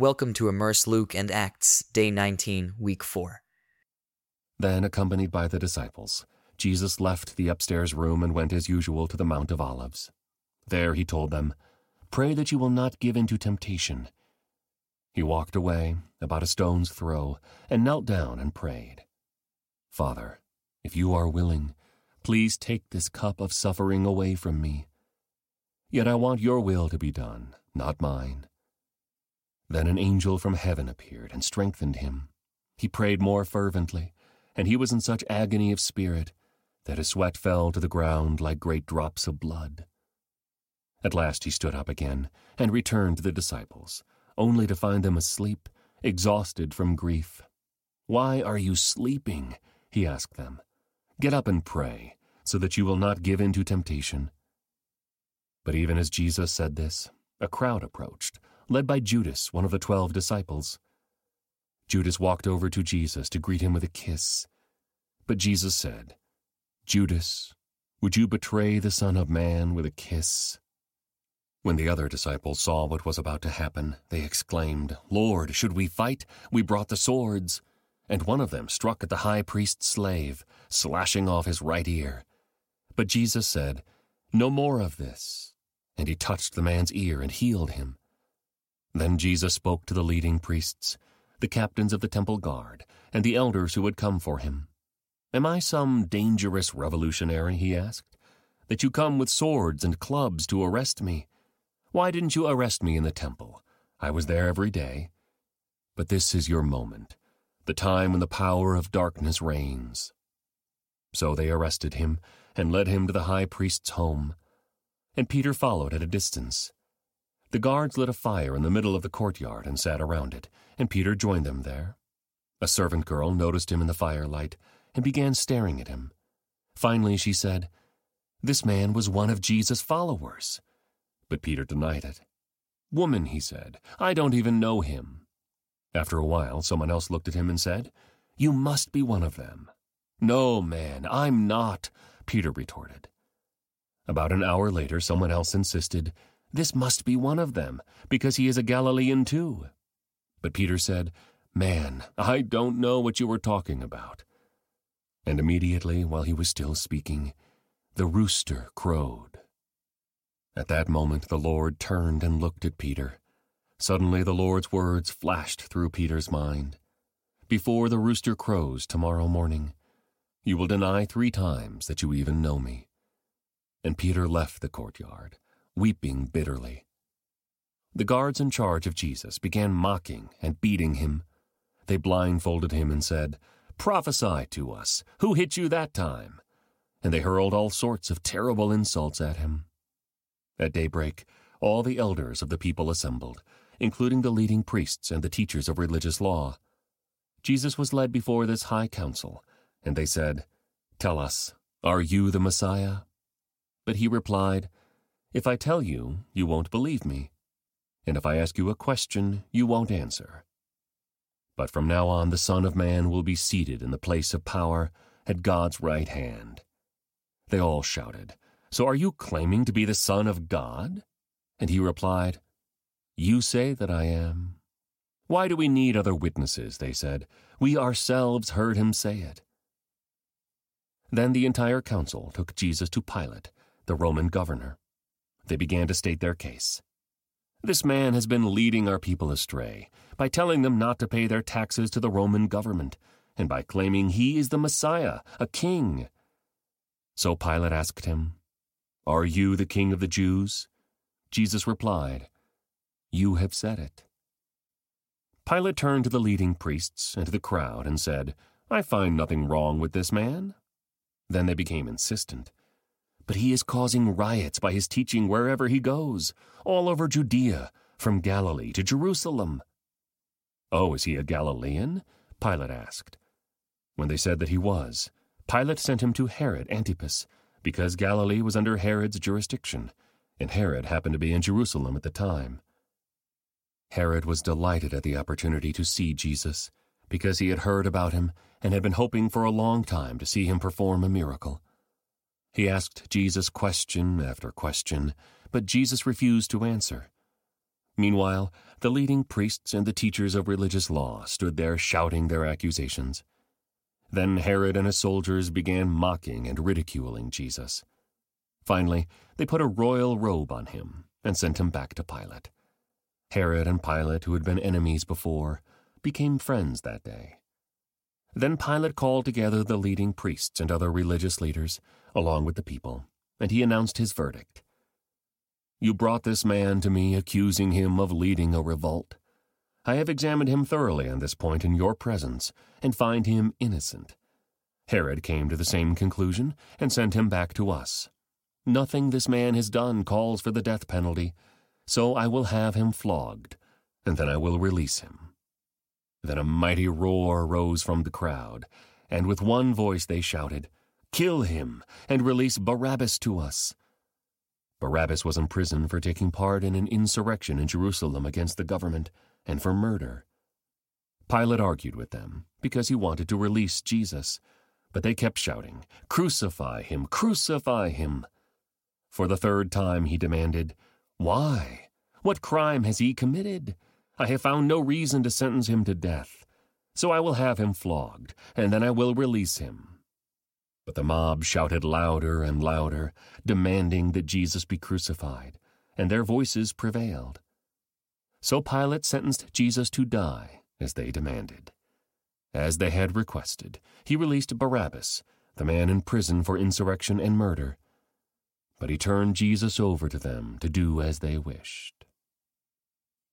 Welcome to Immerse Luke and Acts, Day 19, Week 4. Then, accompanied by the disciples, Jesus left the upstairs room and went as usual to the Mount of Olives. There he told them, Pray that you will not give in to temptation. He walked away, about a stone's throw, and knelt down and prayed. Father, if you are willing, please take this cup of suffering away from me. Yet I want your will to be done, not mine. Then an angel from heaven appeared and strengthened him. He prayed more fervently, and he was in such agony of spirit that his sweat fell to the ground like great drops of blood. At last he stood up again and returned to the disciples, only to find them asleep, exhausted from grief. Why are you sleeping? he asked them. Get up and pray, so that you will not give in to temptation. But even as Jesus said this, a crowd approached led by Judas, one of the twelve disciples. Judas walked over to Jesus to greet him with a kiss. But Jesus said, Judas, would you betray the Son of Man with a kiss? When the other disciples saw what was about to happen, they exclaimed, Lord, should we fight? We brought the swords. And one of them struck at the high priest's slave, slashing off his right ear. But Jesus said, No more of this. And he touched the man's ear and healed him. Then Jesus spoke to the leading priests, the captains of the temple guard, and the elders who had come for him. Am I some dangerous revolutionary, he asked, that you come with swords and clubs to arrest me? Why didn't you arrest me in the temple? I was there every day. But this is your moment, the time when the power of darkness reigns. So they arrested him and led him to the high priest's home. And Peter followed at a distance. The guards lit a fire in the middle of the courtyard and sat around it, and Peter joined them there. A servant girl noticed him in the firelight and began staring at him. Finally, she said, This man was one of Jesus' followers. But Peter denied it. Woman, he said, I don't even know him. After a while, someone else looked at him and said, You must be one of them. No, man, I'm not, Peter retorted. About an hour later, someone else insisted, this must be one of them, because he is a Galilean too. But Peter said, Man, I don't know what you were talking about. And immediately, while he was still speaking, the rooster crowed. At that moment, the Lord turned and looked at Peter. Suddenly, the Lord's words flashed through Peter's mind. Before the rooster crows tomorrow morning, you will deny three times that you even know me. And Peter left the courtyard weeping bitterly. The guards in charge of Jesus began mocking and beating him. They blindfolded him and said, Prophesy to us. Who hit you that time? And they hurled all sorts of terrible insults at him. At daybreak, all the elders of the people assembled, including the leading priests and the teachers of religious law. Jesus was led before this high council, and they said, Tell us, are you the Messiah? But he replied, if I tell you, you won't believe me. And if I ask you a question, you won't answer. But from now on, the Son of Man will be seated in the place of power at God's right hand. They all shouted, So are you claiming to be the Son of God? And he replied, You say that I am. Why do we need other witnesses? They said. We ourselves heard him say it. Then the entire council took Jesus to Pilate, the Roman governor. They began to state their case. This man has been leading our people astray by telling them not to pay their taxes to the Roman government and by claiming he is the Messiah, a king. So Pilate asked him, Are you the king of the Jews? Jesus replied, You have said it. Pilate turned to the leading priests and to the crowd and said, I find nothing wrong with this man. Then they became insistent but he is causing riots by his teaching wherever he goes, all over Judea, from Galilee to Jerusalem. Oh, is he a Galilean? Pilate asked. When they said that he was, Pilate sent him to Herod Antipas, because Galilee was under Herod's jurisdiction, and Herod happened to be in Jerusalem at the time. Herod was delighted at the opportunity to see Jesus, because he had heard about him and had been hoping for a long time to see him perform a miracle. He asked Jesus question after question, but Jesus refused to answer. Meanwhile, the leading priests and the teachers of religious law stood there shouting their accusations. Then Herod and his soldiers began mocking and ridiculing Jesus. Finally, they put a royal robe on him and sent him back to Pilate. Herod and Pilate, who had been enemies before, became friends that day. Then Pilate called together the leading priests and other religious leaders, along with the people, and he announced his verdict. You brought this man to me, accusing him of leading a revolt. I have examined him thoroughly on this point in your presence, and find him innocent. Herod came to the same conclusion and sent him back to us. Nothing this man has done calls for the death penalty, so I will have him flogged, and then I will release him. Then a mighty roar rose from the crowd, and with one voice they shouted, Kill him, and release Barabbas to us. Barabbas was in prison for taking part in an insurrection in Jerusalem against the government and for murder. Pilate argued with them because he wanted to release Jesus, but they kept shouting, Crucify him! Crucify him! For the third time he demanded, Why? What crime has he committed? I have found no reason to sentence him to death. So I will have him flogged, and then I will release him. But the mob shouted louder and louder, demanding that Jesus be crucified, and their voices prevailed. So Pilate sentenced Jesus to die, as they demanded. As they had requested, he released Barabbas, the man in prison for insurrection and murder. But he turned Jesus over to them to do as they wished.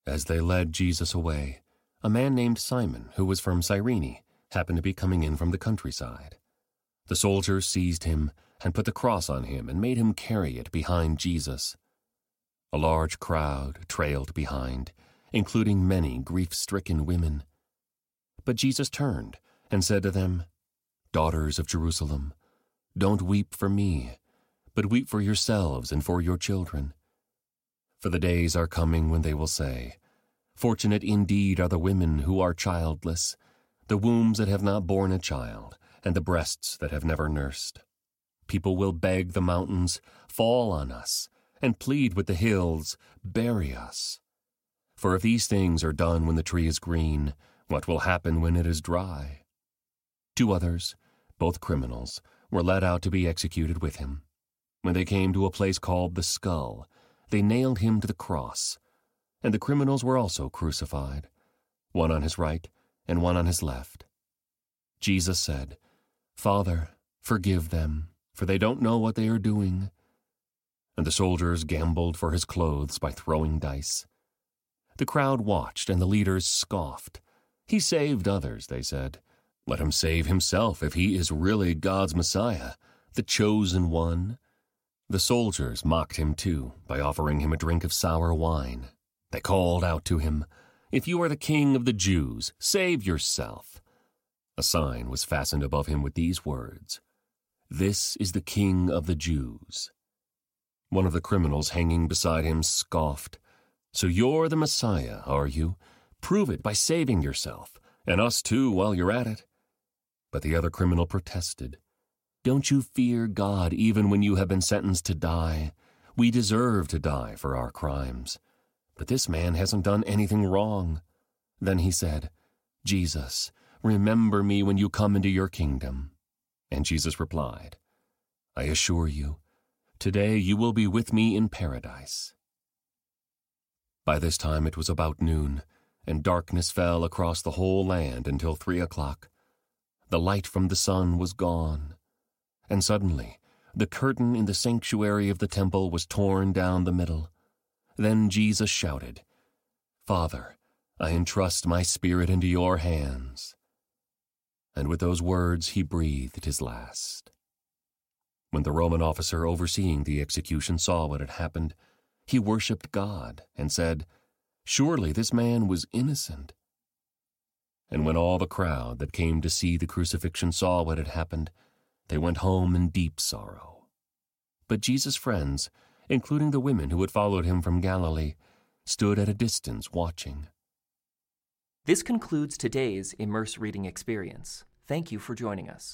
As they led Jesus away, a man named Simon, who was from Cyrene, happened to be coming in from the countryside. The soldiers seized him and put the cross on him and made him carry it behind Jesus. A large crowd trailed behind, including many grief stricken women. But Jesus turned and said to them, Daughters of Jerusalem, don't weep for me, but weep for yourselves and for your children. For the days are coming when they will say, Fortunate indeed are the women who are childless, the wombs that have not borne a child and the breasts that have never nursed. People will beg the mountains, fall on us, and plead with the hills, bury us. For if these things are done when the tree is green, what will happen when it is dry? Two others, both criminals, were led out to be executed with him. When they came to a place called the skull, they nailed him to the cross, and the criminals were also crucified, one on his right and one on his left. Jesus said, Father, forgive them, for they don't know what they are doing. And the soldiers gambled for his clothes by throwing dice. The crowd watched, and the leaders scoffed. He saved others, they said. Let him save himself if he is really God's Messiah, the chosen one. The soldiers mocked him too by offering him a drink of sour wine. They called out to him, If you are the king of the Jews, save yourself. A sign was fastened above him with these words This is the King of the Jews. One of the criminals hanging beside him scoffed. So you're the Messiah, are you? Prove it by saving yourself, and us too while you're at it. But the other criminal protested. Don't you fear God even when you have been sentenced to die? We deserve to die for our crimes. But this man hasn't done anything wrong. Then he said, Jesus, Remember me when you come into your kingdom. And Jesus replied, I assure you, today you will be with me in paradise. By this time it was about noon, and darkness fell across the whole land until three o'clock. The light from the sun was gone, and suddenly the curtain in the sanctuary of the temple was torn down the middle. Then Jesus shouted, Father, I entrust my spirit into your hands and with those words he breathed his last. When the Roman officer overseeing the execution saw what had happened, he worshipped God and said, Surely this man was innocent. And when all the crowd that came to see the crucifixion saw what had happened, they went home in deep sorrow. But Jesus' friends, including the women who had followed him from Galilee, stood at a distance watching. This concludes today's Immerse Reading Experience. Thank you for joining us.